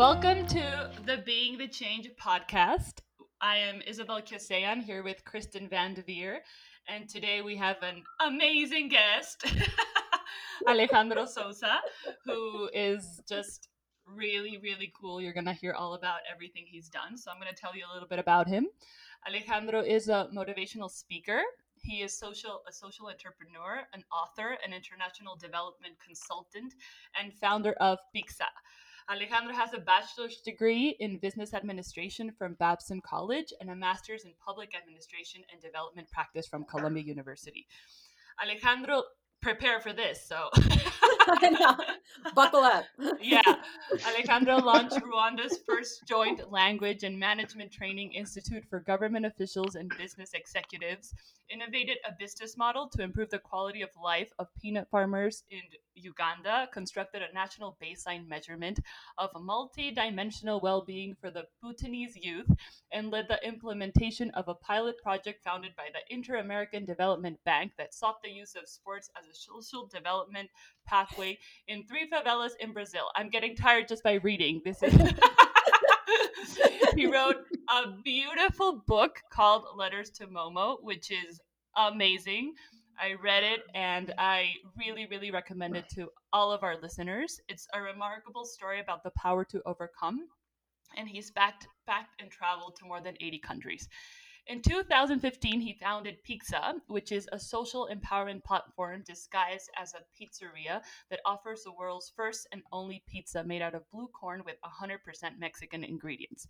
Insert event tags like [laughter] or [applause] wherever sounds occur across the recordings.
Welcome to the Being the Change podcast. I am Isabel Kisayan here with Kristen Van de Veer, and today we have an amazing guest, [laughs] Alejandro Souza, who is just really, really cool. You're going to hear all about everything he's done. So I'm going to tell you a little bit about him. Alejandro is a motivational speaker. He is social a social entrepreneur, an author, an international development consultant, and founder of Pixza. Alejandro has a bachelor's degree in business administration from Babson College and a master's in public administration and development practice from Columbia University. Alejandro prepare for this. So [laughs] [laughs] buckle up. yeah. [laughs] Alejandro launched Rwanda's first joint language and management training institute for government officials and business executives, innovated a business model to improve the quality of life of peanut farmers in Uganda, constructed a national baseline measurement of multi-dimensional well-being for the Bhutanese youth, and led the implementation of a pilot project founded by the Inter-American Development Bank that sought the use of sports as a social development pathway in three favelas in Brazil. I'm getting tired just by reading. This is [laughs] [laughs] he wrote a beautiful book called Letters to Momo, which is amazing. I read it and I really, really recommend it to all of our listeners. It's a remarkable story about the power to overcome. And he's backed, backed and traveled to more than 80 countries. In 2015, he founded Pixza, which is a social empowerment platform disguised as a pizzeria that offers the world's first and only pizza made out of blue corn with 100% Mexican ingredients.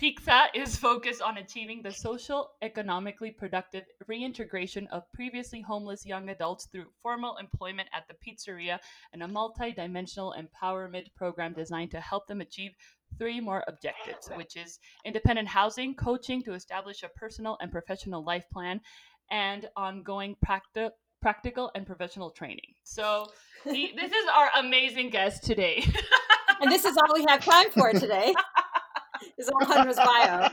Pixza is focused on achieving the social, economically productive reintegration of previously homeless young adults through formal employment at the pizzeria and a multi-dimensional empowerment program designed to help them achieve three more objectives, which is independent housing, coaching to establish a personal and professional life plan, and ongoing practi- practical and professional training. So, he, [laughs] this is our amazing guest today. and this is all we have time for today. [laughs] is Alejandra's bio.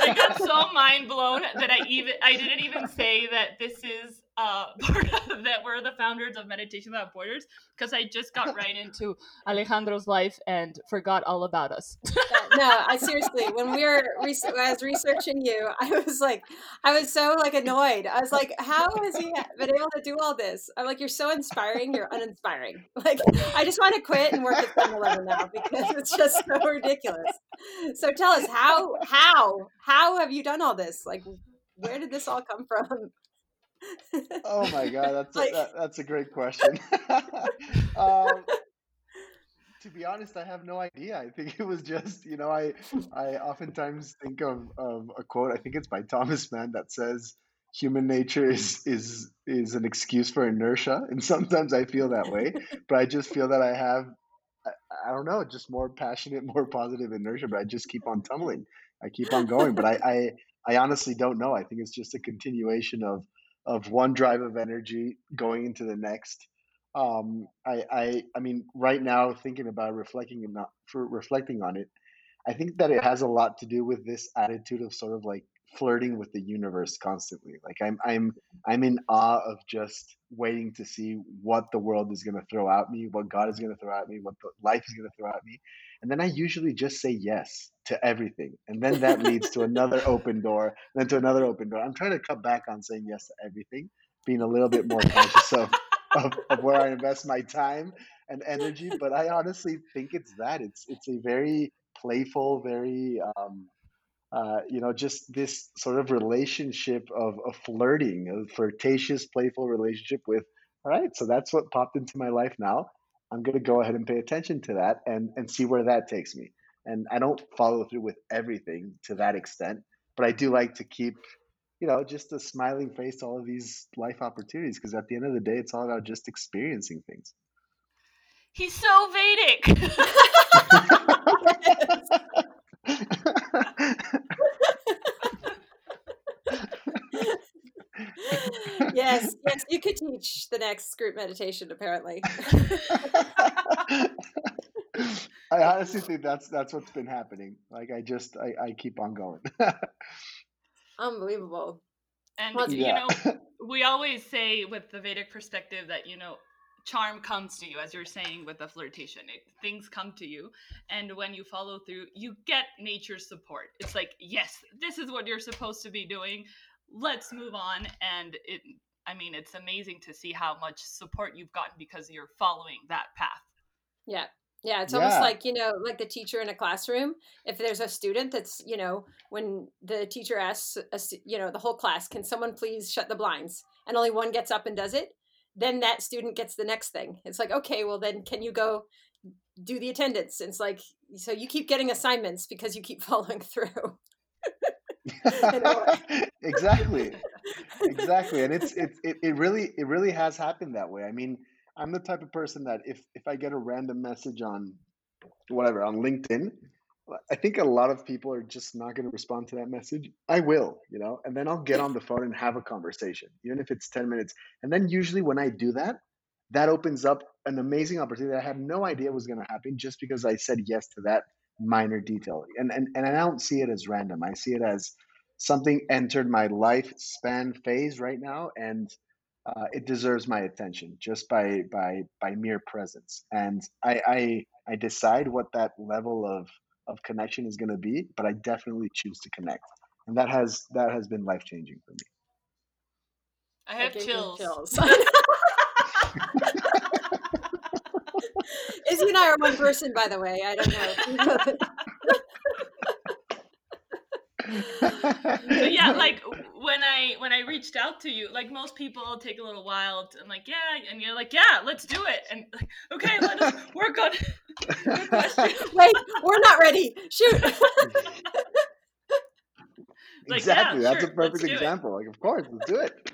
I got so mind blown that I even I didn't even say that this is uh, [laughs] that we're the founders of Meditation Without Borders because I just got right [laughs] into Alejandro's life and forgot all about us. no, I [laughs] seriously, when we were re- I was researching you, I was like, I was so like annoyed. I was like, how has he been able to do all this? I'm like, you're so inspiring, you're uninspiring. Like, I just want to quit and work at 7-Eleven now because it's just so ridiculous. So tell us how, how, how have you done all this? Like, where did this all come from? Oh my god, [laughs] that's like, a, that, that's a great question. [laughs] um, to be honest, I have no idea. I think it was just you know I I oftentimes think of of a quote. I think it's by Thomas Mann that says human nature is is is an excuse for inertia, and sometimes I feel that way. But I just feel that I have I, I don't know, just more passionate, more positive inertia. But I just keep on tumbling. I keep on going. But I I, I honestly don't know. I think it's just a continuation of of one drive of energy going into the next. Um, I, I, I mean, right now, thinking about reflecting and not for reflecting on it, I think that it has a lot to do with this attitude of sort of like flirting with the universe constantly. Like I'm, I'm, I'm in awe of just waiting to see what the world is going to throw at me, what God is going to throw at me, what life is going to throw at me, and then I usually just say yes to everything. And then that leads to another open door, then to another open door. I'm trying to cut back on saying yes to everything, being a little bit more conscious of, [laughs] of, of where I invest my time and energy. But I honestly think it's that. It's it's a very playful, very um, uh, you know, just this sort of relationship of, of flirting, a flirtatious, playful relationship with, all right, so that's what popped into my life now. I'm going to go ahead and pay attention to that and, and see where that takes me. And I don't follow through with everything to that extent, but I do like to keep, you know, just a smiling face to all of these life opportunities because at the end of the day, it's all about just experiencing things. He's so Vedic. [laughs] [laughs] [laughs] yes, yes, you could teach the next group meditation. Apparently, [laughs] I honestly think that's that's what's been happening. Like I just I, I keep on going. [laughs] Unbelievable. And well, you know, [laughs] we always say with the Vedic perspective that you know charm comes to you as you're saying with the flirtation it, things come to you and when you follow through you get nature's support it's like yes this is what you're supposed to be doing let's move on and it i mean it's amazing to see how much support you've gotten because you're following that path yeah yeah, it's almost like, you know, like the teacher in a classroom. If there's a student that's, you know, when the teacher asks, a, you know, the whole class, can someone please shut the blinds? And only one gets up and does it, then that student gets the next thing. It's like, okay, well, then can you go do the attendance? It's like, so you keep getting assignments because you keep [laughs] following through. [laughs] [laughs] exactly exactly and it's [laughs] it, it, it really it really has happened that way i mean I'm the type of person that if if I get a random message on whatever on LinkedIn, uh, I think a lot of people are just not going to respond to that message. I will, you know, and then I'll get on the phone and have a conversation, even if it's 10 minutes. And then usually when I do that, that opens up an amazing opportunity that I had no idea was going to happen just because I said yes to that minor detail. And, and and I don't see it as random. I see it as something entered my lifespan phase right now and uh, it deserves my attention just by by by mere presence and I, I i decide what that level of of connection is going to be but i definitely choose to connect and that has that has been life changing for me i have chills, chills. [laughs] [laughs] izzy and i are one person by the way i don't know yeah, like when I when I reached out to you, like most people take a little while to, and like, yeah, and you're like, yeah, let's do it. And like, okay, let us work on [laughs] Wait, we're not ready. Shoot. [laughs] like, exactly. Yeah, That's sure, a perfect example. It. Like, of course, let's do it.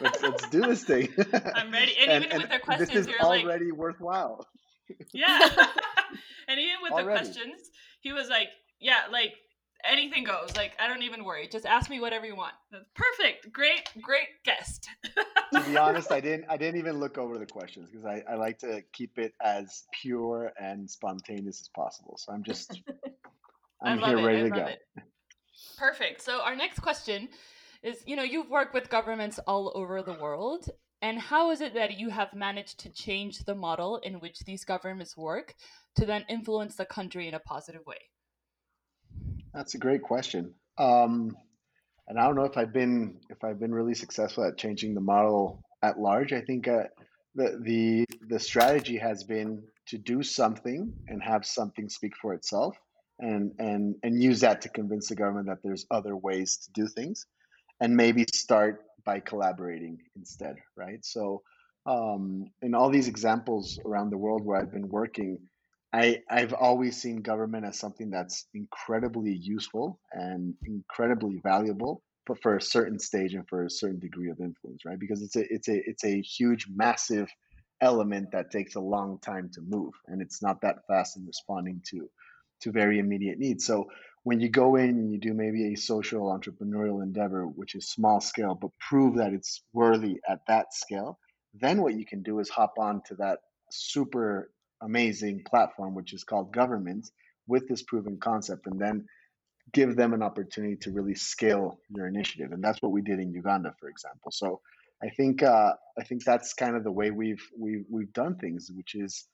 Let's, let's do this thing. [laughs] I'm ready. And, and even and with their questions, this is you're already like, worthwhile. [laughs] yeah. [laughs] and even with already. the questions, he was like, yeah, like anything goes. Like I don't even worry. Just ask me whatever you want. Perfect. Great, great guest. to be honest, I didn't I didn't even look over the questions because I, I like to keep it as pure and spontaneous as possible. So I'm just I'm here it. ready I to go. It. Perfect. So our next question is, you know, you've worked with governments all over the world. And how is it that you have managed to change the model in which these governments work to then influence the country in a positive way? That's a great question. Um, and I don't know if I've been if I've been really successful at changing the model at large. I think uh, the the the strategy has been to do something and have something speak for itself, and and and use that to convince the government that there's other ways to do things, and maybe start by collaborating instead, right? So, um, in all these examples around the world where I've been working, I, I've always seen government as something that's incredibly useful and incredibly valuable, but for a certain stage and for a certain degree of influence, right? Because it's a it's a it's a huge, massive element that takes a long time to move, and it's not that fast in responding to to very immediate needs. So when you go in and you do maybe a social entrepreneurial endeavor, which is small scale, but prove that it's worthy at that scale, then what you can do is hop on to that super amazing platform, which is called government, with this proven concept, and then give them an opportunity to really scale your initiative. And that's what we did in Uganda, for example. So I think uh, I think that's kind of the way we've we've we've done things, which is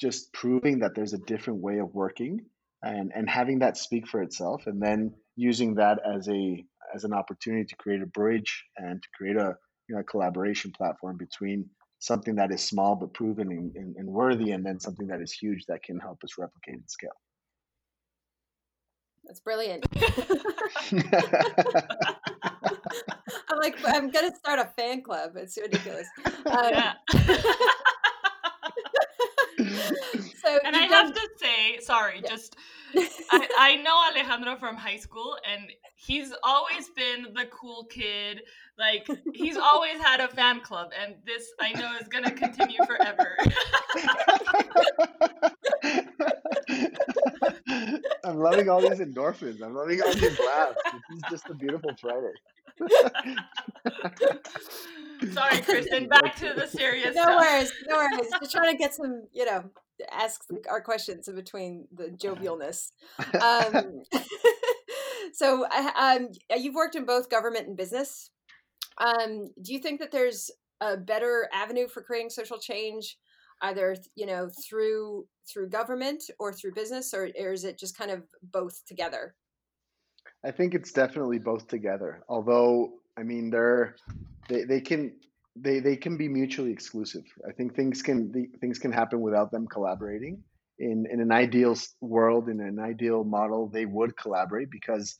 just proving that there's a different way of working and and having that speak for itself, and then using that as a as an opportunity to create a bridge and to create a you know a collaboration platform between something that is small but proven and, and, and worthy, and then something that is huge that can help us replicate and scale. That's brilliant. [laughs] [laughs] I'm like, I'm gonna start a fan club. It's ridiculous. [laughs] Um, yeah. [laughs] so and I have to say, sorry, yeah. just [laughs] I, I know Alejandro from high school, and he's always been the cool kid. Like he's always had a fan club, and this I know is gonna continue forever. [laughs] I'm loving all these endorphins. I'm loving all these laughs. This is just a beautiful Friday. Sorry, [laughs] Kristen. Back to the serious. No stuff. worries. No worries. Just trying to get some, you know, ask [laughs] our questions in between the jovialness. Um, [laughs] so, um, you've worked in both government and business. Um, do you think that there's a better avenue for creating social change either you know through through government or through business or, or is it just kind of both together i think it's definitely both together although i mean they're they, they can they, they can be mutually exclusive. I think things can things can happen without them collaborating. In in an ideal world in an ideal model they would collaborate because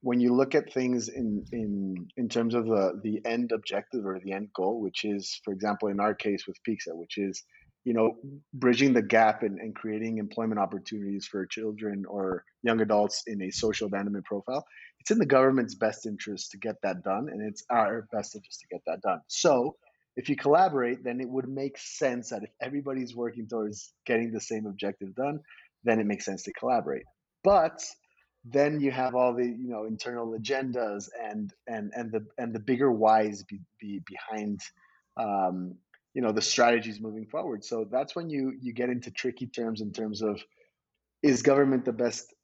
when you look at things in in in terms of the the end objective or the end goal which is for example in our case with Pixza which is you know bridging the gap and, and creating employment opportunities for children or young adults in a social abandonment profile it's in the government's best interest to get that done and it's our best interest to get that done. So if you collaborate then it would make sense that if everybody's working towards getting the same objective done then it makes sense to collaborate. But then you have all the you know internal agendas and and and the and the bigger whys be, be behind um, you know the strategies moving forward. So that's when you you get into tricky terms in terms of is government the best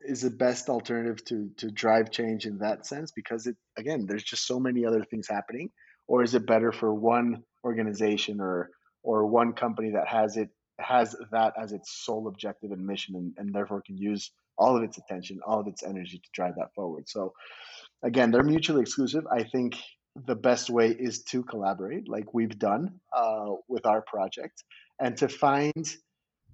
is the best alternative to to drive change in that sense because it again there's just so many other things happening. Or is it better for one organization or or one company that has it has that as its sole objective and mission and, and therefore can use all of its attention all of its energy to drive that forward? So again they're mutually exclusive. I think the best way is to collaborate like we've done uh, with our project and to find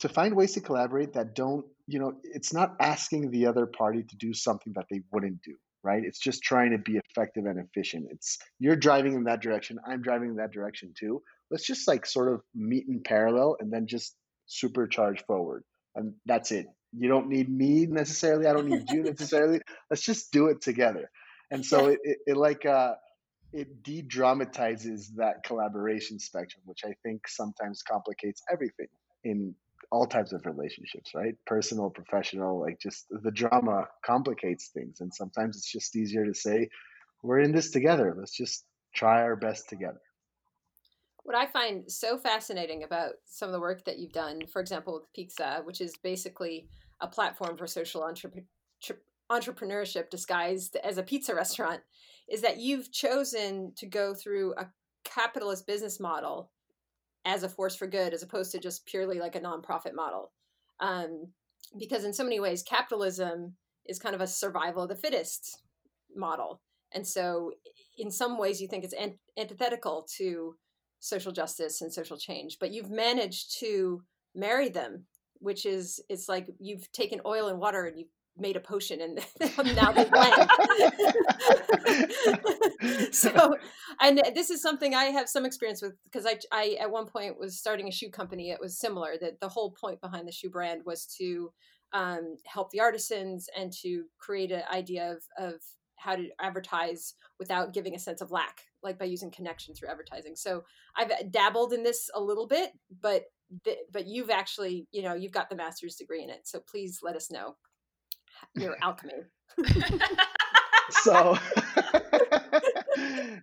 to find ways to collaborate that don't you know it's not asking the other party to do something that they wouldn't do right? It's just trying to be effective and efficient. It's you're driving in that direction i'm driving in that direction too. Let's just like sort of meet in parallel and then just supercharge forward. And that's it. You don't need me necessarily i don't need you [laughs] necessarily. Let's just do it together. And so it, it, it like uh it de-dramatizes that collaboration spectrum, which I think sometimes complicates everything in all types of relationships, right? Personal, professional, like just the drama complicates things. And sometimes it's just easier to say, we're in this together. Let's just try our best together. What I find so fascinating about some of the work that you've done, for example, with Pizza, which is basically a platform for social entrepreneurship disguised as a pizza [laughs] restaurant, is that you've chosen to go through a capitalist business model as a force for good as opposed to just purely like a nonprofit model. Um, because in so many ways capitalism is kind of a survival of the fittest model. And so in some ways you think it's antithetical to social justice and social change but you've managed to marry them which is it's like you've taken oil and water and you've made a potion and [laughs] now they blend. [laughs] [laughs] so, and this is something I have some experience with because I, I, at one point was starting a shoe company. It was similar that the whole point behind the shoe brand was to um, help the artisans and to create an idea of, of how to advertise without giving a sense of lack, like by using connection through advertising. So I've dabbled in this a little bit, but but you've actually, you know, you've got the master's degree in it. So please let us know your alchemy. so [laughs]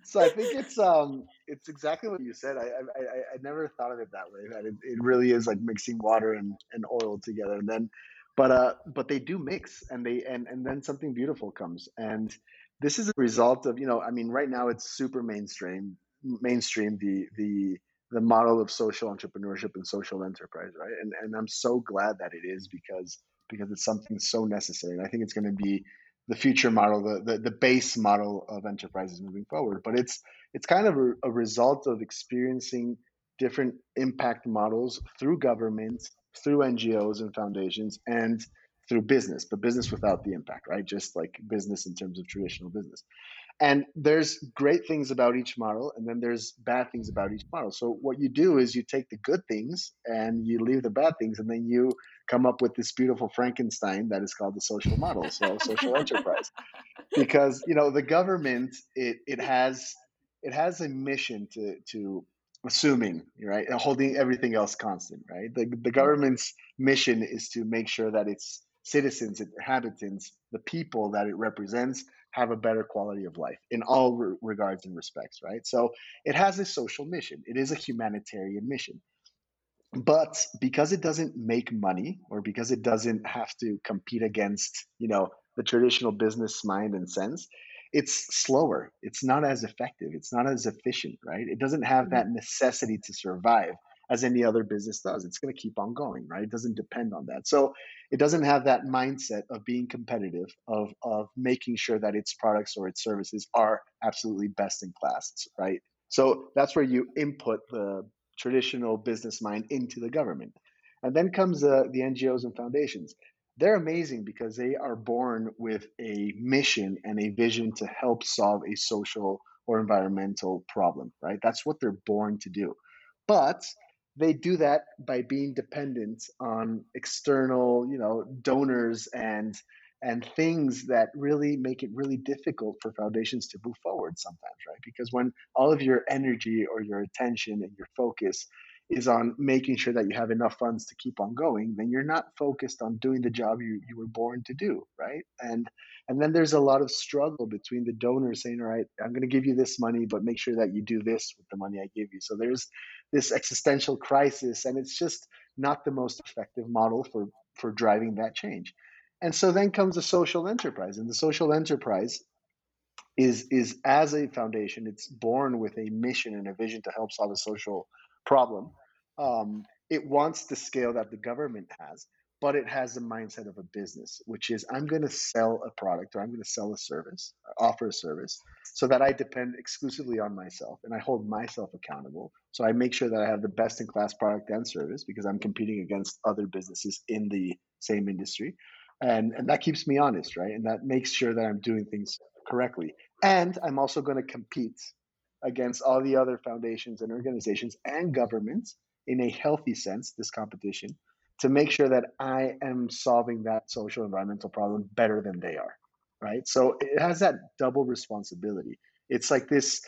so I think it's um it's exactly what you said. I I, I never thought of it that way. That it, it really is like mixing water and, and oil together, and then but uh but they do mix, and they and and then something beautiful comes. And this is a result of you know I mean right now it's super mainstream mainstream the the the model of social entrepreneurship and social enterprise, right? And and I'm so glad that it is because because it's something so necessary. And I think it's going to be the future model, the, the, the base model of enterprises moving forward. But it's it's kind of a, a result of experiencing different impact models through governments, through NGOs and foundations, and through business, but business without the impact, right? Just like business in terms of traditional business. And there's great things about each model, and then there's bad things about each model. So what you do is you take the good things and you leave the bad things, and then you come up with this beautiful Frankenstein that is called the social model, so social enterprise. Because you know the government, it it has it has a mission to to assuming right and holding everything else constant right? The, the mm-hmm. government's mission is to make sure that its citizens its inhabitants the people that it represents have a better quality of life in all re- regards and respects right? So it has a social mission. It is a humanitarian mission but because it doesn't make money or because it doesn't have to compete against you know the traditional business mind and sense it's slower. It's not as effective. It's not as efficient, right? It doesn't have mm-hmm. that necessity to survive as any other business does. It's going to keep on going, right? It doesn't depend on that. So it doesn't have that mindset of being competitive, of of making sure that its products or its services are absolutely best in class, right? So that's where you input the traditional business mind into the government. And then comes uh, the NGOs and foundations. They're amazing because they are born with a mission and a vision to help solve a social or environmental problem, right? That's what they're born to do. But they do that by being dependent on external, you know, donors and and things that really make it really difficult for foundations to move forward sometimes, right? Because when all of your energy or your attention and your focus is on making sure that you have enough funds to keep on going, then you're not focused on doing the job you, you were born to do, right? And and then there's a lot of struggle between the donors saying, all right, I'm going to give you this money, but make sure that you do this with the money I give you. So there's this existential crisis, and it's just not the most effective model for for driving that change. And so then comes the social enterprise, and the social enterprise is is as a foundation, it's born with a mission and a vision to help solve a social problem. Um, it wants the scale that the government has, but it has the mindset of a business, which is I'm going to sell a product or I'm going to sell a service, offer a service, so that I depend exclusively on myself and I hold myself accountable. So I make sure that I have the best in class product and service because I'm competing against other businesses in the same industry. And, and that keeps me honest, right? And that makes sure that I'm doing things correctly. And I'm also going to compete against all the other foundations and organizations and governments in a healthy sense, this competition, to make sure that I am solving that social environmental problem better than they are. Right. So it has that double responsibility. It's like this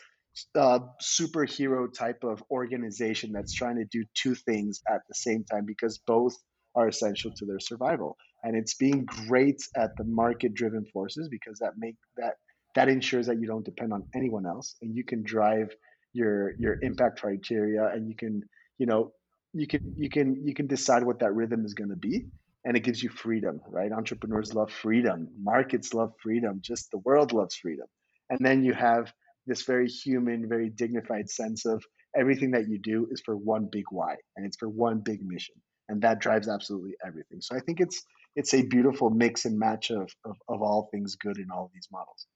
uh, superhero type of organization that's trying to do two things at the same time because both are essential to their survival. And it's being great at the market driven forces because that make that that ensures that you don't depend on anyone else and you can drive your your impact criteria and you can you know you can you can you can decide what that rhythm is going to be. And it gives you freedom right? Entrepreneurs love freedom. Markets love freedom. Just the world loves freedom. And then you have this very human very dignified sense of everything that you do is for one big why and it's for one big mission. And that drives absolutely everything. So i think it's it's a beautiful mix and match of, of, of all things good in all of these models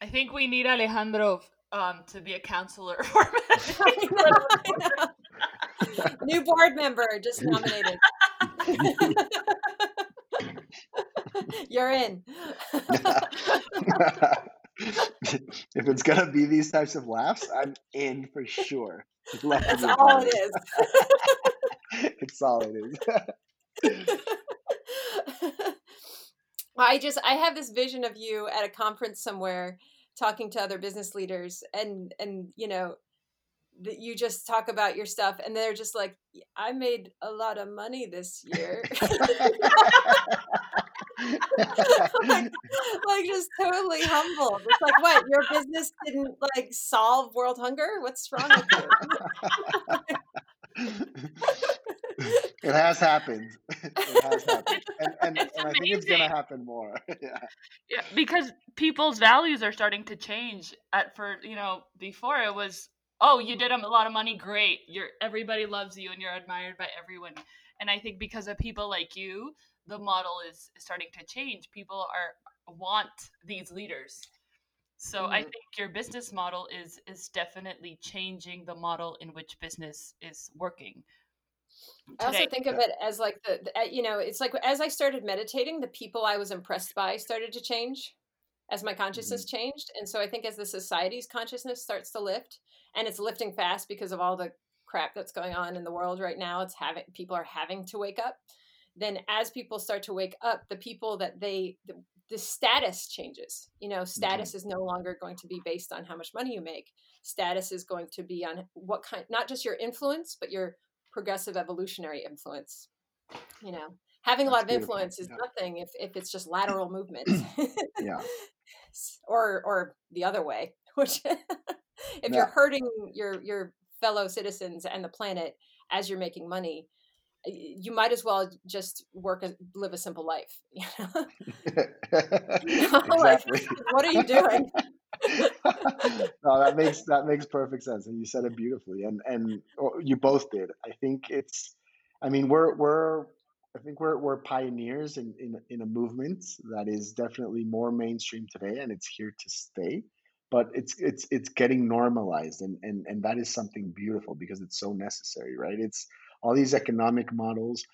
I think we need Alejandro um, to be a counselor [laughs] for [laughs] New board member just nominated. [laughs] You're in. if it's gonna be these types of laughs, I'm in for sure. That's all it is. it's all it is. I just I have this vision of you at a conference somewhere talking to other business leaders and and you know that you just talk about your stuff and they're just like I made a lot of money this year. [laughs] like, like just totally humble. It's like what your business didn't like solve world hunger? What's wrong with you? [laughs] [laughs] it has happened. [laughs] it has happened, and, [laughs] and, and I think it's gonna happen more. [laughs] yeah. yeah, because people's values are starting to change. At for you know, before it was, oh, you did a lot of money, great. You're everybody loves you and you're admired by everyone. And I think because of people like you, the model is starting to change. People are want these leaders. So mm-hmm. I think your business model is is definitely changing the model in which business is working. Today. I also think of it as like the, the, you know, it's like as I started meditating, the people I was impressed by started to change as my consciousness mm-hmm. changed. And so I think as the society's consciousness starts to lift, and it's lifting fast because of all the crap that's going on in the world right now, it's having people are having to wake up. Then as people start to wake up, the people that they the, the status changes. You know, status mm-hmm. is no longer going to be based on how much money you make. Status is going to be on what kind, not just your influence, but your progressive evolutionary influence. You know, having That's a lot of influence is yeah. nothing if, if it's just [clears throat] lateral movement. yeah. [laughs] Or or the other way, [laughs] which if yeah. you're hurting your your fellow citizens and the planet as you're making money, you might as well just work and live a simple life. [laughs] You know? exactly. Like, what are you doing? [laughs] no, that makes that makes perfect sense, and you said it beautifully, and and oh, you both did. I think it's, I mean, we're we're I think we're we're pioneers in in in a movement that is definitely more mainstream today, and it's here to stay. But it's it's it's getting normalized, and and and that is something beautiful because it's so necessary, right? It's all these economic models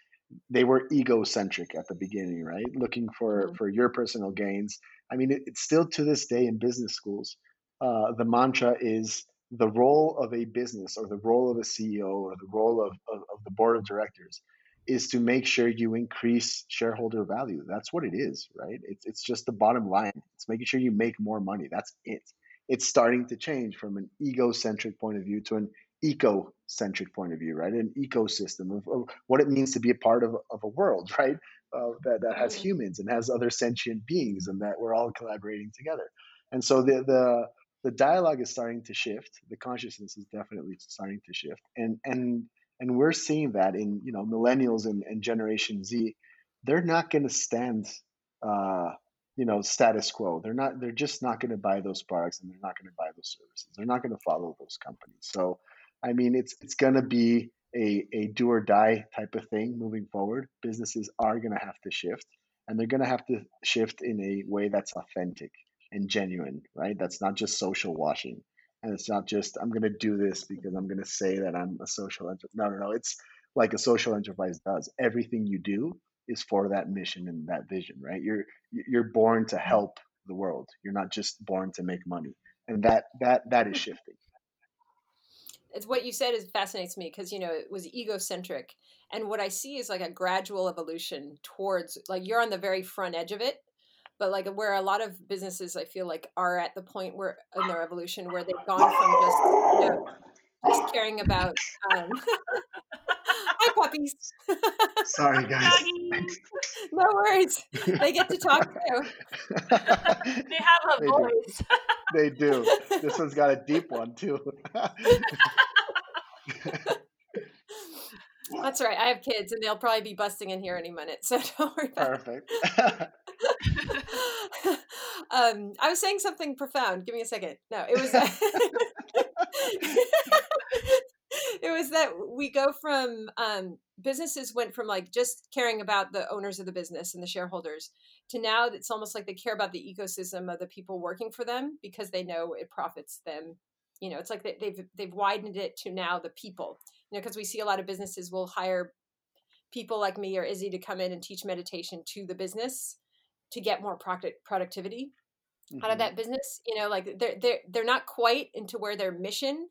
they were egocentric at the beginning right? Looking for mm-hmm. for your personal gains. I mean it, it's still to this day in business schools uh, the mantra is the role of a business or the role of a ceo or the role of, of, of the board of directors is to make sure you increase shareholder value. That's what it is right? It's, it's just the bottom line. It's making sure you make more money. That's it. It's starting to change from an egocentric point of view to an eco-centric point of view, right? An ecosystem of, of what it means to be a part of, of a world, [laughs] right? Uh, that, that has mm-hmm. humans and has other sentient beings and that we're all collaborating together. And so the, the, the dialogue is starting to shift. The consciousness is definitely starting to shift. And, and, and we're seeing that in, you know, millennials and, and generation Z, they're not going to stand, uh, you know status quo they're not they're just not going to buy those products and they're not going to buy those services they're not going to follow those companies so I mean, it's it's going to be a, a do or die type of thing moving forward. Businesses are going to have to shift, and they're going to have to shift in a way that's authentic and genuine, right? That's not just social washing, and it's not just I'm going to do this because I'm going to say that I'm a social enterprise. No, no, no. It's like a social enterprise does. Everything you do is for that mission and that vision, right? You're you're born to help the world. You're not just born to make money, and that that that is hmm. shifting it's what you said is fascinates me because you know it was egocentric and what i see is like a gradual evolution towards like you're on the very front edge of it but like where a lot of businesses i feel like are at the point where in their evolution where they've gone from just you know just caring about um [laughs] hi puppies. Sorry [laughs] guys. [laughs] no worries. They get to talk [laughs] too. They have a they voice. Do. they do. This one's got a deep one too. That's right. I have kids and they'll probably be busting in here any minute so don't worry perfect. Um, I was saying something profound. Give me a second. No, it was [laughs] it was that we go from um, businesses went from like just caring about the owners of the business and the shareholders to now it's almost like they care about the ecosystem of the people working for them because they know it profits them. You know, it's like they, they've they've widened it to now the people. You know, because we see a lot of businesses will hire people like me or Izzy to come in and teach meditation to the business to get more product productivity mm-hmm. out of mm-hmm. that business. You know, like they're they're they're not quite into where their mission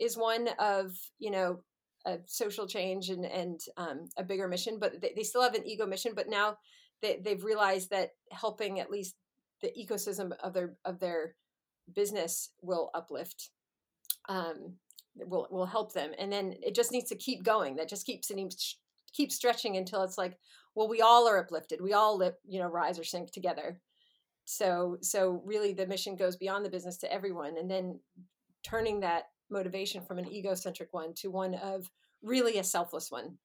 is one of you know a social change and and um, a bigger mission, but they, they still have an ego mission. But now they, they've realized that helping at least the ecosystem of their of their business will uplift um, will will help them. And then it just needs to keep going. That just keeps it keep stretching until it's like well we all are uplifted. We all live you know rise or sink together. So so really the mission goes beyond the business to everyone and then turning that motivation from an egocentric one to one of really a selfless one.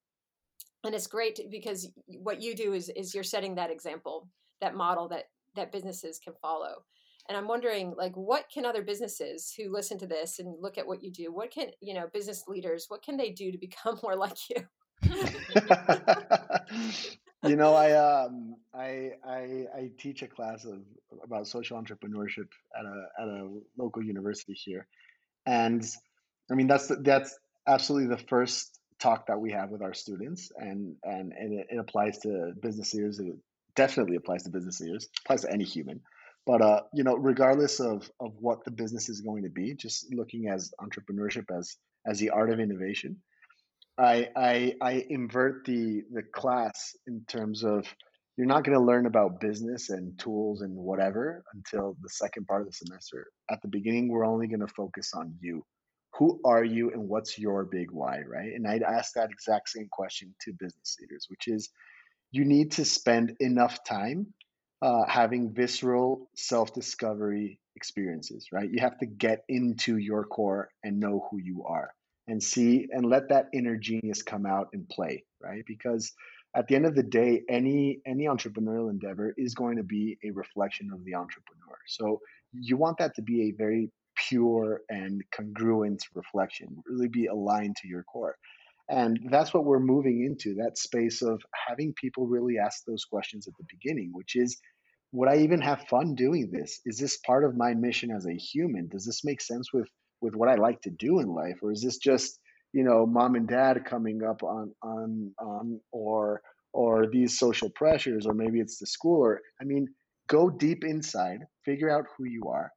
And it's great because what you do is is you're setting that example that model that that businesses can follow. And i'm wondering like what can other businesses who listen to this and look at what you do what can you know business leaders what can they do to become [laughs] more like you? [laughs] You know, I um I I I teach a class of about social entrepreneurship at a at a local university here, and I mean that's that's absolutely the first talk that we have with our students, and and and it, it applies to business leaders. It definitely applies to business leaders. Applies to any human. But uh, you know, regardless of of what the business is going to be, just looking as entrepreneurship as as the art of innovation, I, I I invert the the class in terms of you're not going to learn about business and tools and whatever until the second part of the semester. At the beginning, we're only going to focus on you. Who are you and what's your big why, right? And I'd ask that exact same question to business leaders, which is you need to spend enough time uh, having visceral self discovery experiences, right? You have to get into your core and know who you are and see and let that inner genius come out and play right? Because at the end of the day, any any entrepreneurial endeavor is going to be a reflection of the entrepreneur. So you want that to be a very pure and congruent reflection, really be aligned to your core. And that's what we're moving into that space of having people really ask those questions at the beginning, which is would I even have fun doing this? Is this part of my mission as a human? Does this make sense with with what I like to do in life, or is this just you know mom and dad coming up on on on or or these social pressures, or maybe it's the school, or I mean, go deep inside, figure out who you are,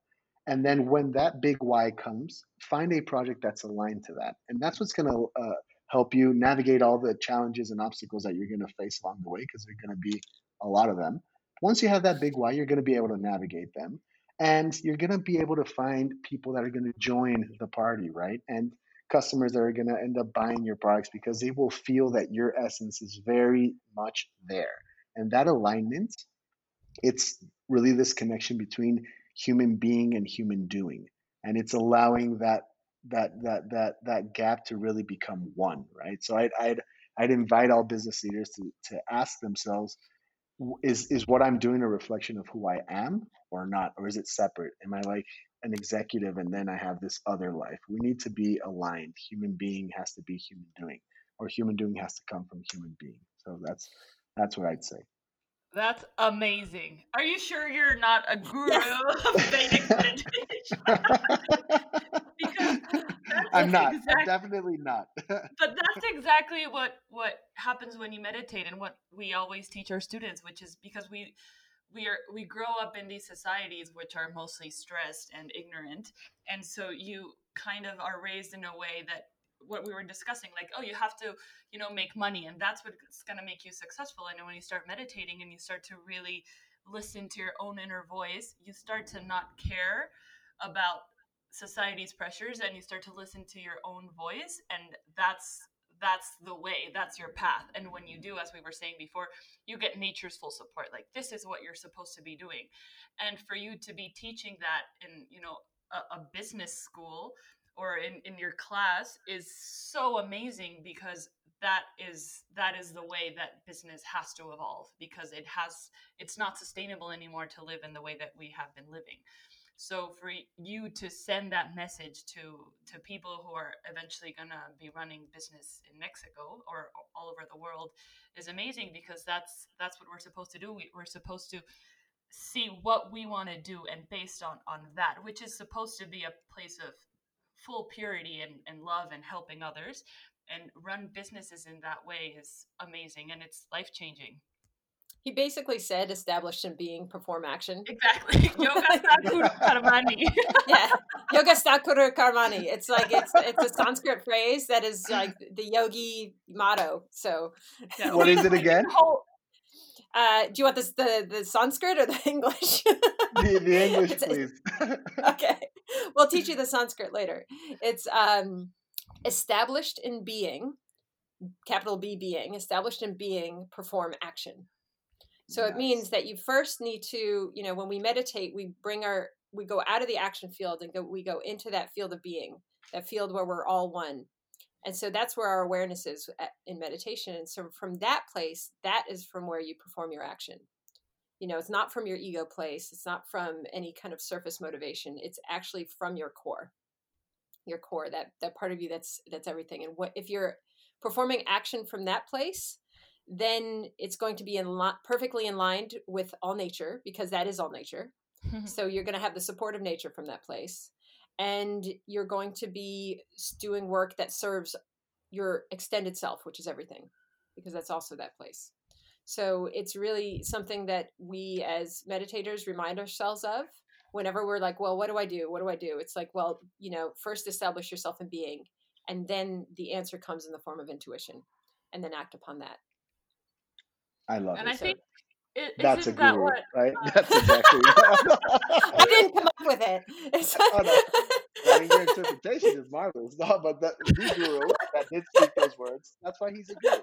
and then when that big why comes, find a project that's aligned to that, and that's what's going to uh, help you navigate all the challenges and obstacles that you're going to face along the way, because there are going to be a lot of them once you have that big why, you're going to be able to navigate them. And you're going to be able to find people that are going to join the party, right? And customers that are going to end up buying your products because they will feel that your essence is very much there. And that alignment, it's really this connection between human being and human doing. And it's allowing that that that that that gap to really become one, right? So I'd I'd I'd invite all business leaders to to ask themselves, is is what I'm doing a reflection of who I am or not, or is it separate? Am I like an executive and then I have this other life? We need to be aligned. Human being has to be human doing, or human doing has to come from human being. So that's that's what I'd say. That's amazing. Are you sure you're not a guru [laughs] of Vedic [laughs] meditation? [laughs] I'm not. Exactly, I'm definitely not. but that's exactly what what happens when you meditate, and what we always teach our students, which is because we we are we grow up in these societies which are mostly stressed and ignorant, and so you kind of are raised in a way that what we were discussing like oh you have to you know make money and that's what's going to make you successful and when you start meditating and you start to really listen to your own inner voice you start to not care about society's pressures and you start to listen to your own voice and that's that's the way that's your path. And when you do as we were saying before you get nature's full support like this is what you're supposed to be doing. And for you to be teaching that in you know a, a business school or in, in your class is so amazing because that is that is the way that business has to evolve because it has it's not sustainable anymore to live in the way that we have been living so for you to send that message to to people who are eventually going to be running business in Mexico or all over the world is amazing because that's that's what we're supposed to do. We, we're supposed to see what we want to do and based on on that, which is supposed to be a place of full purity and, and love and helping others and run businesses in that way is amazing and it's life changing. He basically said established in being perform action. Exactly. [laughs] Yoga [laughs] Sakura Karmani. [laughs] yeah. Yogastha Kuru Karmani. It's like it's it's a Sanskrit phrase that is like the yogi motto. So yeah. what is it again? Uh, do you want this the the Sanskrit or the English? the, the English, it's, please. okay, we'll teach you the Sanskrit later. It's um, established in being, capital B being, established in being, perform action. So it means that you first need to, you know, when we meditate, we bring our, we go out of the action field and go, we go into that field of being, that field where we're all one. And so that's where our awareness is uh, in meditation. And so from that place, that is from where you perform your action. You know, it's not from your ego place. It's not from any kind of surface motivation. It's actually from your core, your core, that that part of you that's that's everything. And what if you're performing action from that place, then it's going to be in perfectly in line with all nature because that is all nature. [laughs] so you're going to have the support of nature from that place. And you're going to be doing work that serves your extended self, which is everything, because that's also that place. So it's really something that we as meditators remind ourselves of whenever we're like, well, what do I do? What do I do? It's like, well, you know, first establish yourself in being, and then the answer comes in the form of intuition, and then act upon that. I love and it. I think it, That's a guru, what, right? Uh, [laughs] That's exactly. [laughs] I didn't come up with it. oh, no. I mean, your interpretation is marvelous. [laughs] No, but the, the guru that did speak those words, that's why he's a guru.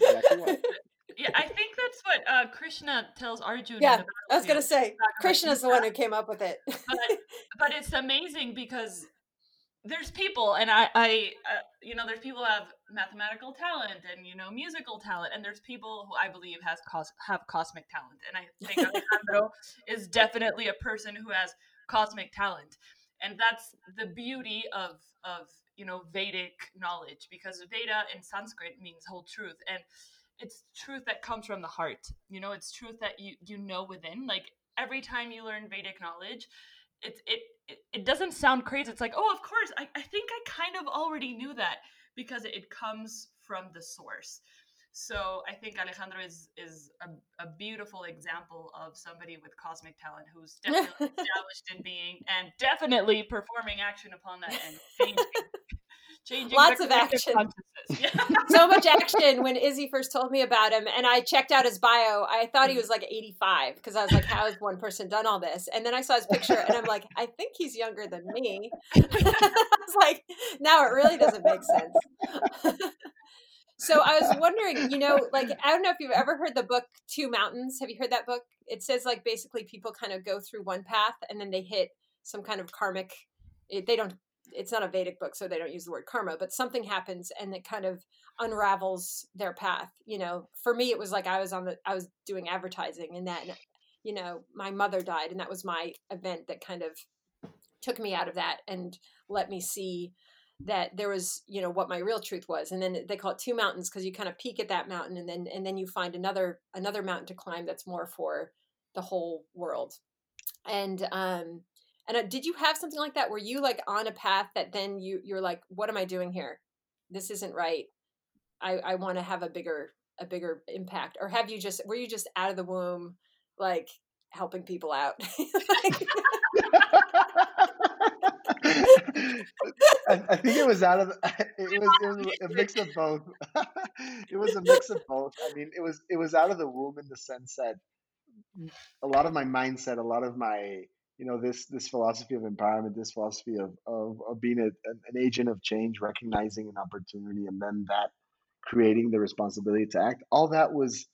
Exactly Yeah, I think that's what uh, Krishna tells Arjuna. Yeah, I was gonna say Krishna's the one who came up with it. but, but it's amazing because there's people, and I, I, uh, you know, there's people who have mathematical talent and you know musical talent and there's people who i believe has cos- have cosmic talent and i think [laughs] alejandro is definitely a person who has cosmic talent and that's the beauty of of you know vedic knowledge because veda in sanskrit means whole truth and it's truth that comes from the heart you know it's truth that you you know within like every time you learn vedic knowledge it it it, it doesn't sound crazy. It's like oh of course. I, I think i kind of already knew that because it comes from the source. So I think Alejandro is is a, a beautiful example of somebody with cosmic talent who's [laughs] definitely established in being and definitely performing action upon that and changing, [laughs] changing lots of action. Yeah. [laughs] [laughs] so much action when Izzy first told me about him, and I checked out his bio. I thought he was like 85 because I was like, "How has one person done all this?" And then I saw his picture, and I'm like, "I think he's younger than me." [laughs] I was like, "Now it really doesn't make sense." So I was wondering, you know, like I don't know if you've ever heard the book Two Mountains. Have you heard that book? It says like basically people kind of go through one path and then they hit some kind of karmic. Eh, they don't. It's not a Vedic book, so they don't use the word karma. But something happens and it kind of unravels their path. You know, for me, it was like I was on the. I was doing advertising, and then, you know, my mother died, and that was my event that kind of took me out of that and let me see that there was you know what my real truth was and then they call it two mountains because you kind of peak at that mountain and then and then you find another another mountain to climb that's more for the whole world and um and uh, did you have something like that? Were you like on a path that then you you're like what am i doing here? This isn't right. I i want to have a bigger a bigger impact. Or have you just were you just out of the womb like helping people out? Like, I, I, think it was out of [laughs] it was, it was a mix of both. [laughs] it was a mix of both. I mean, it was it was out of the womb in the sense that a lot of my mindset, a lot of my you know this this philosophy of empowerment, this philosophy of of, of being a, an agent of change, recognizing an opportunity, and then that creating the responsibility to act. All that was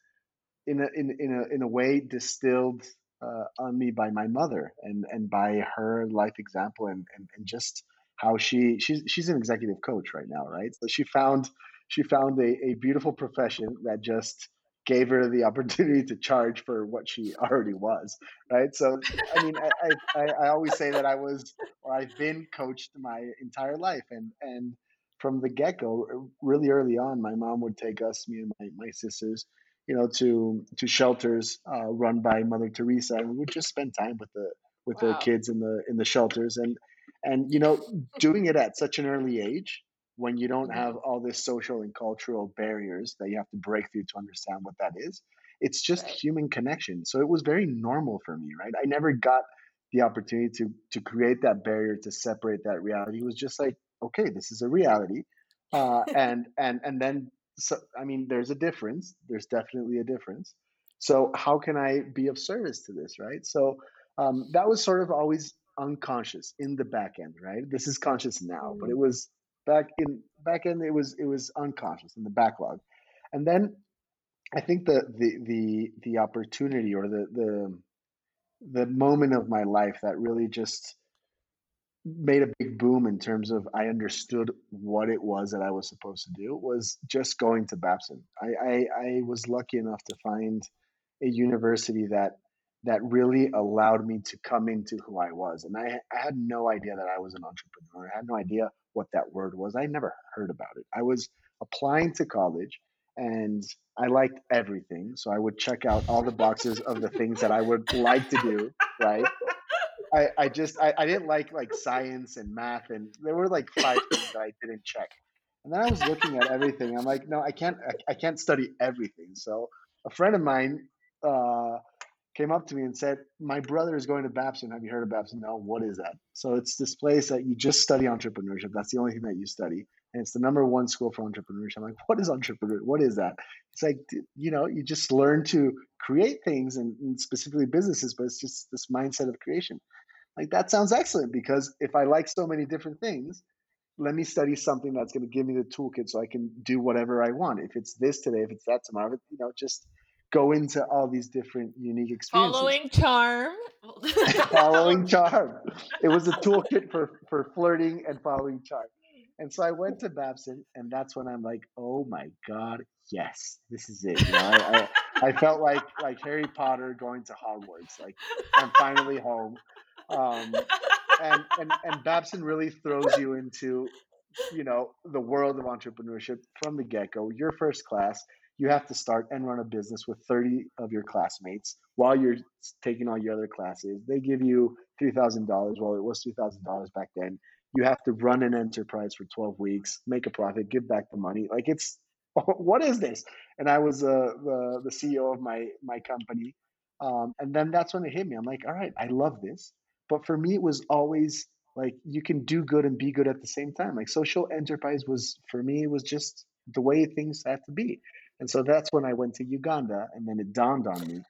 in a in in a in a way distilled uh, on me by my mother and and by her life example and, and and just how she she's she's an executive coach right now right so she found she found a, a beautiful profession that just gave her the opportunity to charge for what she already was right so i mean I, I i always say that i was or i've been coached my entire life and and from the get-go really early on my mom would take us me and my, my sisters you know, to to shelters uh, run by Mother Teresa, and we would just spend time with the with wow. the kids in the in the shelters, and and you know, doing it at such an early age when you don't have mm-hmm. all this social and cultural barriers that you have to break through to understand what that is. It's just right. human connection. So it was very normal for me, right? I never got the opportunity to to create that barrier to separate that reality. It was just like, okay, this is a reality, uh, [laughs] and and and then so i mean there's a difference there's definitely a difference so how can i be of service to this right so um, that was sort of always unconscious in the back end right this is conscious now but it mm. was back in back end it was it was unconscious in the backlog and then i think the the the the opportunity or the the the moment of my life that really just made a big boom in terms of I understood what it was that I was supposed to do was just going to Babson. I, I, I was lucky enough to find a university that that really allowed me to come into who I was. And I, I had no idea that I was an entrepreneur. I had no idea what that word was. I never heard about it. I was applying to college and I liked everything. So I would check out all the boxes of the things that I would like to do, right? I, I just I, I didn't like like science and math and there were like five things that I didn't check. And then I was looking at everything. I'm like, no, I can't I, I can't study everything. So a friend of mine uh, came up to me and said, My brother is going to Babson. Have you heard of Babson? No, what is that? So it's this place that you just study entrepreneurship. That's the only thing that you study. And it's the number one school for entrepreneurship. I'm like, what is entrepreneur? What is that? It's like, you know, you just learn to create things and, and specifically businesses, but it's just this mindset of creation. Like that sounds excellent because if I like so many different things, let me study something that's going to give me the toolkit so I can do whatever I want. If it's this today, if it's that tomorrow, you know, just go into all these different unique experiences. Following charm. [laughs] following charm. It was a toolkit for for flirting and following charm. And so I went to Babson, and that's when I'm like, oh my god, yes, this is it. You know, I, I, I felt like like Harry Potter going to Hogwarts. Like I'm finally home. Um, and, and and Babson really throws you into you know the world of entrepreneurship from the get-go your first class you have to start and run a business with 30 of your classmates while you're taking all your other classes. They give you $3000 well it was $3000 back then. You have to run an enterprise for 12 weeks make a profit give back the money. Like it's [laughs] what is this? And i was uh, the, the ceo of my my company um, and then that's when it hit me. I'm like all right i love this. But for me it was always like you can do good and be good at the same time. Like social enterprise was for me was just the way things had to be and so that's when i went to uganda and then it dawned on me.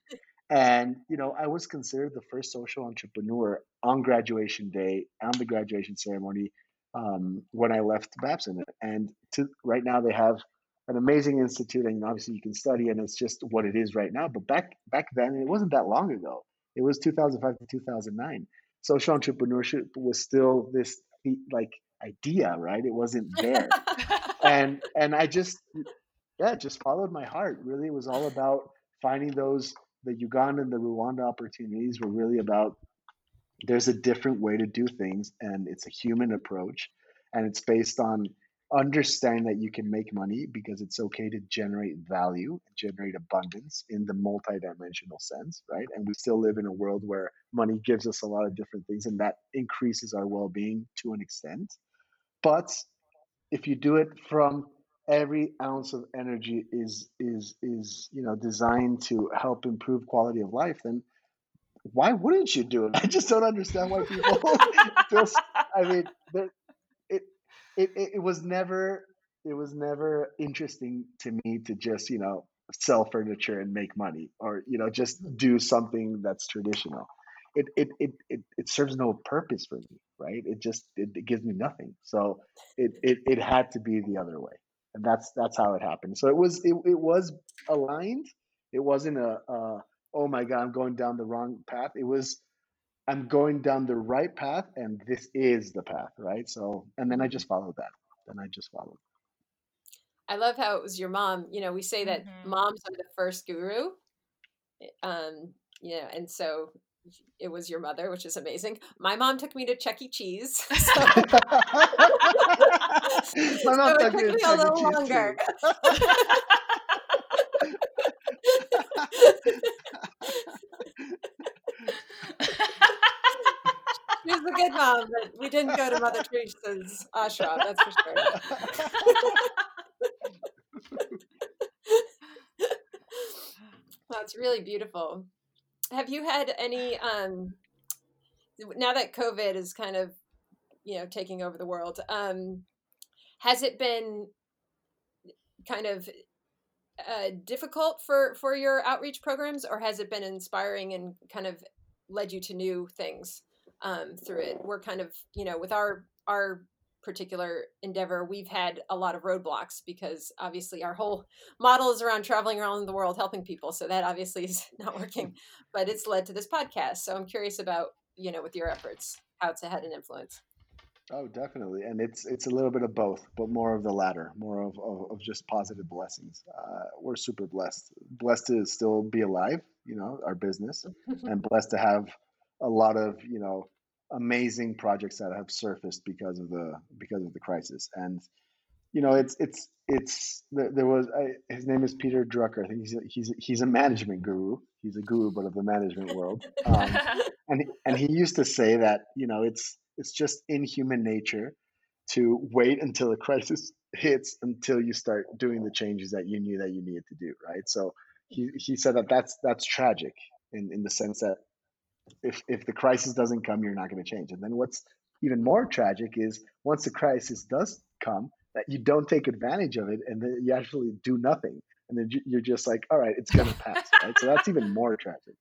And you know i was considered the first social entrepreneur on graduation day on the graduation ceremony um, when i left babson. And to right now they have an amazing institute and obviously you can study and it's just what it is right now. But back back then it wasn't that long ago. It was 2005 to 2009 social entrepreneurship was still this like idea, right? It wasn't there. [laughs] and and I just yeah, just followed my heart. Really, it was all about finding those the Uganda and the Rwanda opportunities were really about there's a different way to do things and it's a human approach and it's based on understand that you can make money because it's okay to generate value, generate abundance in the multidimensional sense, right? And we still live in a world where money gives us a lot of different things and that increases our well-being to an extent. But if you do it from every ounce of energy is is is you know designed to help improve quality of life then why wouldn't you do it? [laughs] I just don't understand why people [laughs] feel i mean it, it, it was never it was never interesting to me to just you know sell furniture and make money or you know just hmm. do something that's traditional. It it it it, it serves no purpose for me right? It just it, it gives me nothing. So it, it it had to be the other way and that's that's how it happened so it was it, it was aligned it wasn't a, a oh my god i'm going down the wrong path it was I'm going down the right path and this is the path, right? So, and then I just followed that. Then I just followed. I love how it was your mom. You know, we say that mm-hmm. moms are the first guru. Um, you know, and so it was your mother, which is amazing. My mom took me to Chuck E. Cheese. [laughs] So, [laughs] [laughs] [laughs] My so took me, me a little longer. [laughs] She was a good mom, but we didn't go to Mother Teresa's ashram, that's for sure. [laughs] that's really beautiful. Have you had any um now that COVID is kind of you know taking over the world, um has it been kind of uh, difficult for for your outreach programs or has it been inspiring and kind of led you to new things um, through it. We're kind of, you know, with our our particular endeavor, we've had a lot of roadblocks because obviously our whole [laughs] model is around traveling around the world helping people. So that obviously is [laughs] not working, but it's led to this podcast. So I'm curious about, you know, with your efforts, how it's had an influence. Oh, definitely, and it's it's a little bit of both, but more of the latter, more of of, of just positive blessings. Uh, we're super blessed, blessed to still be alive, you know, our business, and [laughs] blessed to have a lot of you know amazing projects that have surfaced because of the because of the crisis. And you know it's it's it's there, was I, his name is peter drucker. I think he's a, he's a, he's a management guru. He's a guru but of the management world. Um, [laughs] and and he used to say that you know it's it's just in human nature to wait until a crisis [laughs] hits until you start doing the changes that you knew that you needed to do right so he, he said that that's that's tragic in, in the sense that if if the crisis doesn't come, you're not going to change. And then what's even more tragic is once the crisis does come, that you don't take advantage of it, and then you actually do nothing, and then you're just like, all right, it's going to pass, right? So that's even more tragic.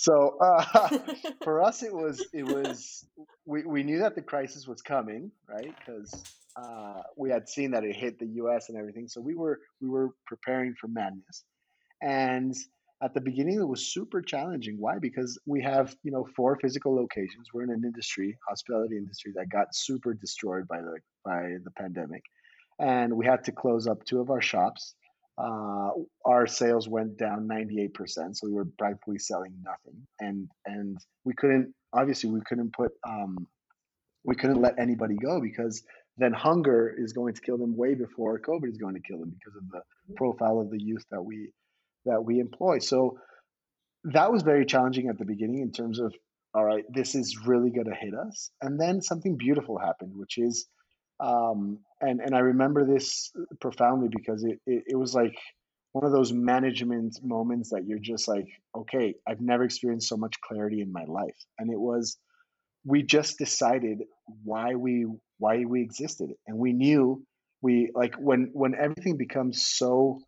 So uh, [laughs] [laughs] for us, it was it was we, we knew that the crisis was coming, right? Because uh, we had seen that it hit the U.S. and everything, so we were we were preparing for madness, and at the beginning it was super challenging. Why? Because we have you know four physical locations. We're in an industry hospitality industry that got super destroyed by the by the pandemic. And we had to close up two of our shops uh, our sales went down 98% so we were practically selling nothing and and we couldn't obviously we couldn't put um, we couldn't let anybody go because then hunger is going to kill them way before covid is going to kill them because of the profile of the youth that we that we employ. So that was very challenging at the beginning in terms of, all right, this is really going to hit us. And then something beautiful happened, which is, um, and and I remember this profoundly because it, it it was like one of those management moments that you're just like, okay, I've never experienced so much clarity in my life, and it was we just decided why we why we existed and we knew we like when when everything becomes so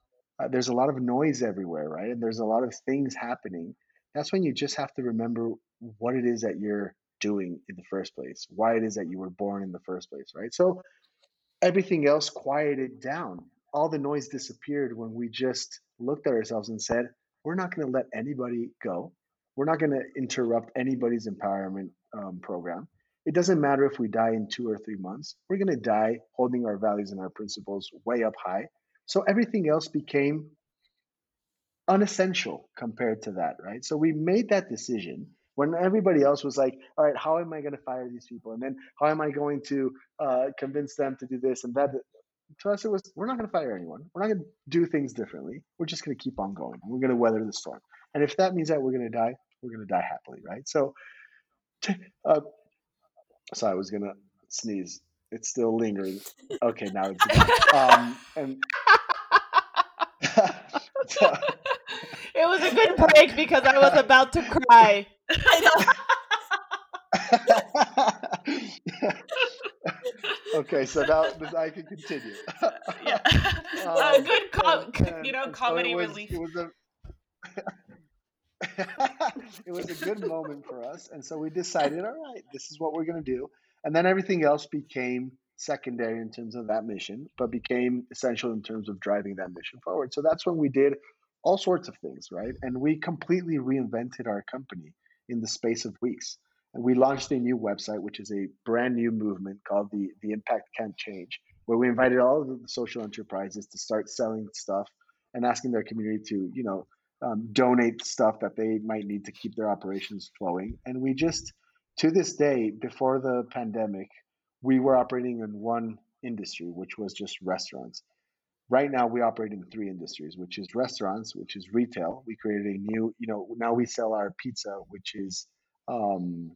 uh, there's a lot of noise everywhere, right? And there's a lot of things happening. That's when you just have to remember what it is that you're doing in the first place, why it is that you were born in the first place, right? So everything else quieted down. All the noise disappeared when we just looked at ourselves and said, we're not going to let anybody go. We're not going to interrupt anybody's empowerment um, program. It doesn't matter if we die in two or three months. We're going to die holding our values and our principles way up high so everything else became unessential compared to that, right? So we made that decision when everybody else was like, all right, how am I going to fire these people? And then how am I going to uh, convince them to do this and that? To us, it was, we're not going to fire anyone. We're not going to do things differently. We're just going to keep on going. We're going to weather the storm. And if that means that we're going to die, we're going to die happily, right? So, uh, so I was going to sneeze. It's still lingering. Okay, now it's um, and [laughs] it was a good break because I was about to cry. [laughs] okay, so now I can continue. [laughs] yeah, [laughs] um, a good, com- and, you know, comedy so it was, relief. It was a it was a good moment for us, and so we decided, all right, this is what we're going to do, and then everything else became secondary in terms of that mission, but became essential in terms of driving that mission forward. So that's when we did all sorts of things, right? And we completely reinvented our company in the space of weeks. And we launched a new website, which is a brand new movement called the the Impact Can't Change, where we invited all of the social enterprises to start selling stuff and asking their community to, you know, um, donate stuff that they might need to keep their operations flowing. And we just, to this day, before the pandemic, we were operating in one industry, which was just restaurants. Right now, we operate in three industries, which is restaurants, which is retail. We created a new, you know, now we sell our pizza, which is, um,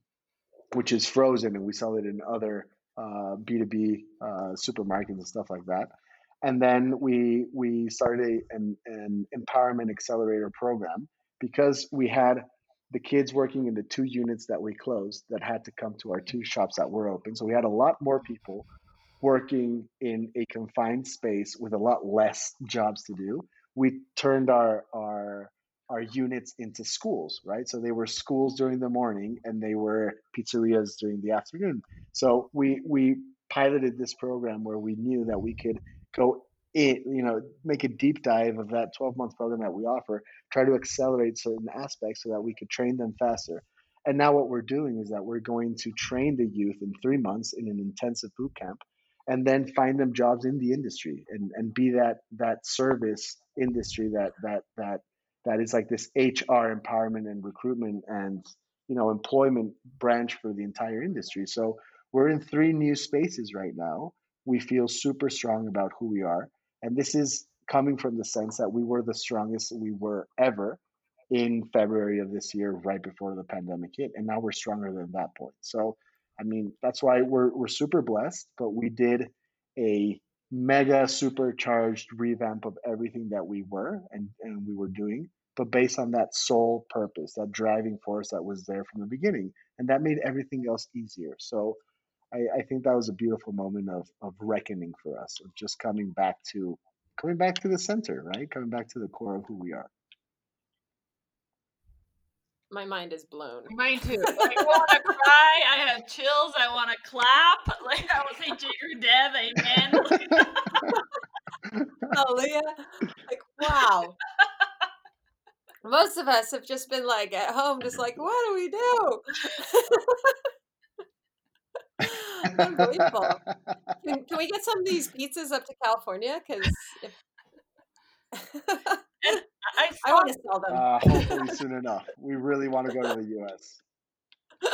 which is frozen, and we sell it in other uh, B2B uh, supermarkets and stuff like that. And then we we started an, an empowerment accelerator program because we had the kids working in the two units that we closed that had to come to our two shops that were open. So we had a lot more people working in a confined space with a lot less jobs to do. We turned our our our units into schools, right? So they were schools during the morning and they were pizzerias during the afternoon. So we we piloted this program where we knew that we could go it, you know, make a deep dive of that 12 month program that we offer, try to accelerate certain aspects so that we could train them faster. And now what we're doing is that we're going to train the youth in three months in an intensive boot camp and then find them jobs in the industry and, and be that that service industry that that that that is like this HR empowerment and recruitment and you know employment branch for the entire industry. So we're in three new spaces right now. We feel super strong about who we are. And this is coming from the sense that we were the strongest we were ever in February of this year, right before the pandemic hit. And now we're stronger than that point. So, I mean, that's why we're, we're super blessed, but we did a mega supercharged revamp of everything that we were and, and we were doing, but based on that sole purpose, that driving force that was there from the beginning. And that made everything else easier. So, I, I think that was a beautiful moment of of reckoning for us, of just coming back to coming back to the center, right? Coming back to the core of who we are. My mind is blown. Mine too. I want to cry. I have chills. I want to clap. [laughs] Like I was say, Jai Guru Dev, amen. [laughs] Hallelujah. Like wow. Most of us have just been like at home, just like, what do we do? [laughs] Unbelievable. Can, can, we get some of these pizzas up to California? Because [laughs] I, I want to sell them. Uh, hopefully [laughs] soon enough. We really want to go to the U.S. [laughs]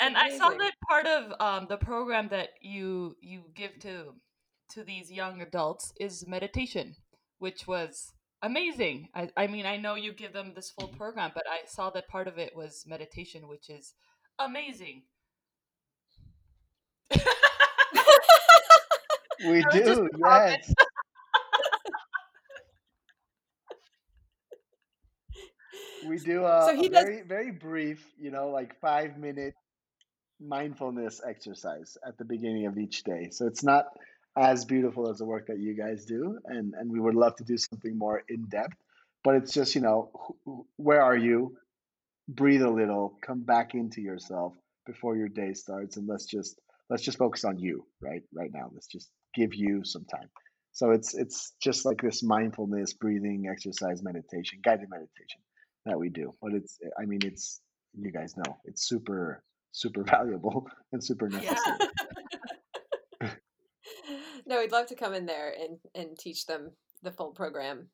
and I saw that part of um, the program that you you give to to these young adults is meditation, which was amazing. I, I mean, I know you give them this full program, but I saw that part of it was meditation, which is amazing. we do, yes. We do a, so he a does... very very brief, you know, like five minute mindfulness exercise at the beginning of each day. So it's not as beautiful as the work that you guys do, and and we would love to do something more in depth. But it's just you know, where are you? Breathe a little, come back into yourself before your day starts, and let's just let's just focus on you right right now. Let's just give you some time. So it's it's just like this mindfulness, breathing exercise, meditation, guided meditation that we do. But it's I mean it's you guys know it's super super [laughs] valuable and super necessary. Yeah. [laughs] no, we'd love to come in there and and teach them the full program.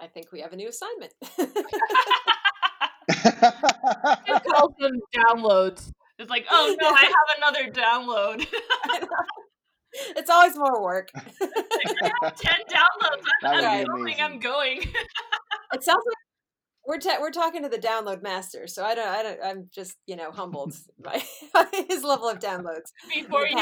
I think we have a new assignment. it [laughs] calls them downloads. It's like, oh no, I have another download. it's always more work. like, I have ten downloads. I don't think I'm going. it sounds like we're ta- we're talking to the download master, so I don't I don't I'm just you know humbled [laughs] by his level of downloads. Before you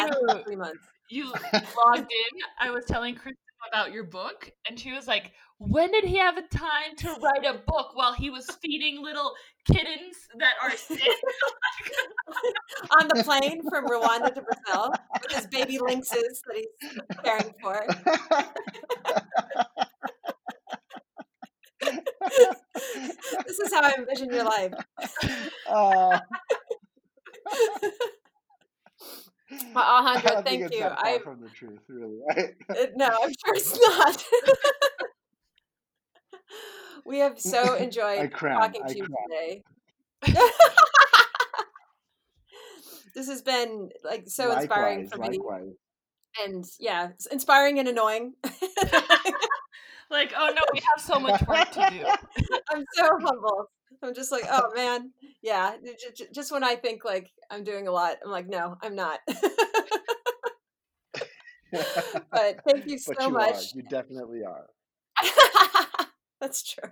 three months. you [laughs] logged in, I was telling Kristen about your book, and she was like, "When did he have a time to write a book while he was feeding little kittens that are sick [laughs] on the plane from Rwanda to Brazil with his baby lynxes that he's caring for?" [laughs] this is how I envision your life. [laughs] Uh, Alejandro, thank you. I from the truth, really. Right? [laughs] no, I'm sure it's not. we have so enjoyed talking to you today. this has been like so likewise, inspiring for me. Likewise. And yeah, inspiring and annoying like, oh no, we have so much work to do. [laughs] I'm so humble. I'm just like, oh man, yeah. Just when I think like I'm doing a lot, I'm like, no, I'm not. [laughs] but thank you [laughs] so you much. Are. You definitely are. That's true.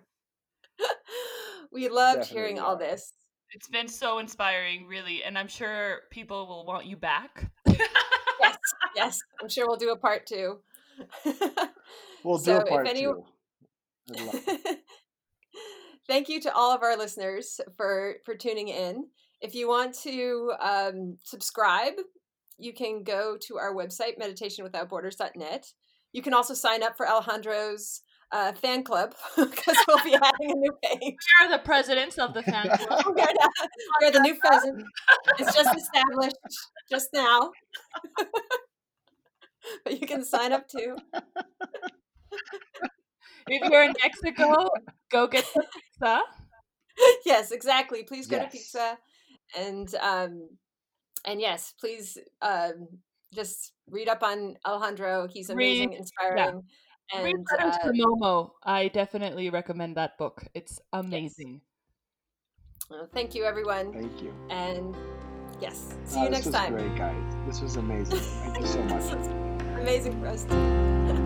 We loved definitely hearing are. all this. It's been so inspiring, really, and I'm sure people will want you back. yes, yes. I'm sure we'll do a part two. [laughs] We'll do so a part if any... two. [laughs] Thank you to all of our listeners for for tuning in. If you want to um, subscribe, you can go to our website meditationwithoutborders.net. You can also sign up for Alejandro's uh, fan club [laughs] because we'll be adding a new page. We are the presidents of the fan club. we're, the, we're the new president. It's just established just now. But you can sign up too [laughs] if you're in Mexico, go get the pizza. Yes, exactly. Please go yes. to Pixza, and um, and yes, please um, just read up on Alejandro. He's amazing, read, inspiring. Yeah. And read uh, to Momo. I definitely recommend that book. It's amazing. Yes. Well, thank you, everyone. Thank you. And yes, see you next time. This was great, guys. This was amazing. Thank you so [laughs] much. Amazing for us. Too. [laughs]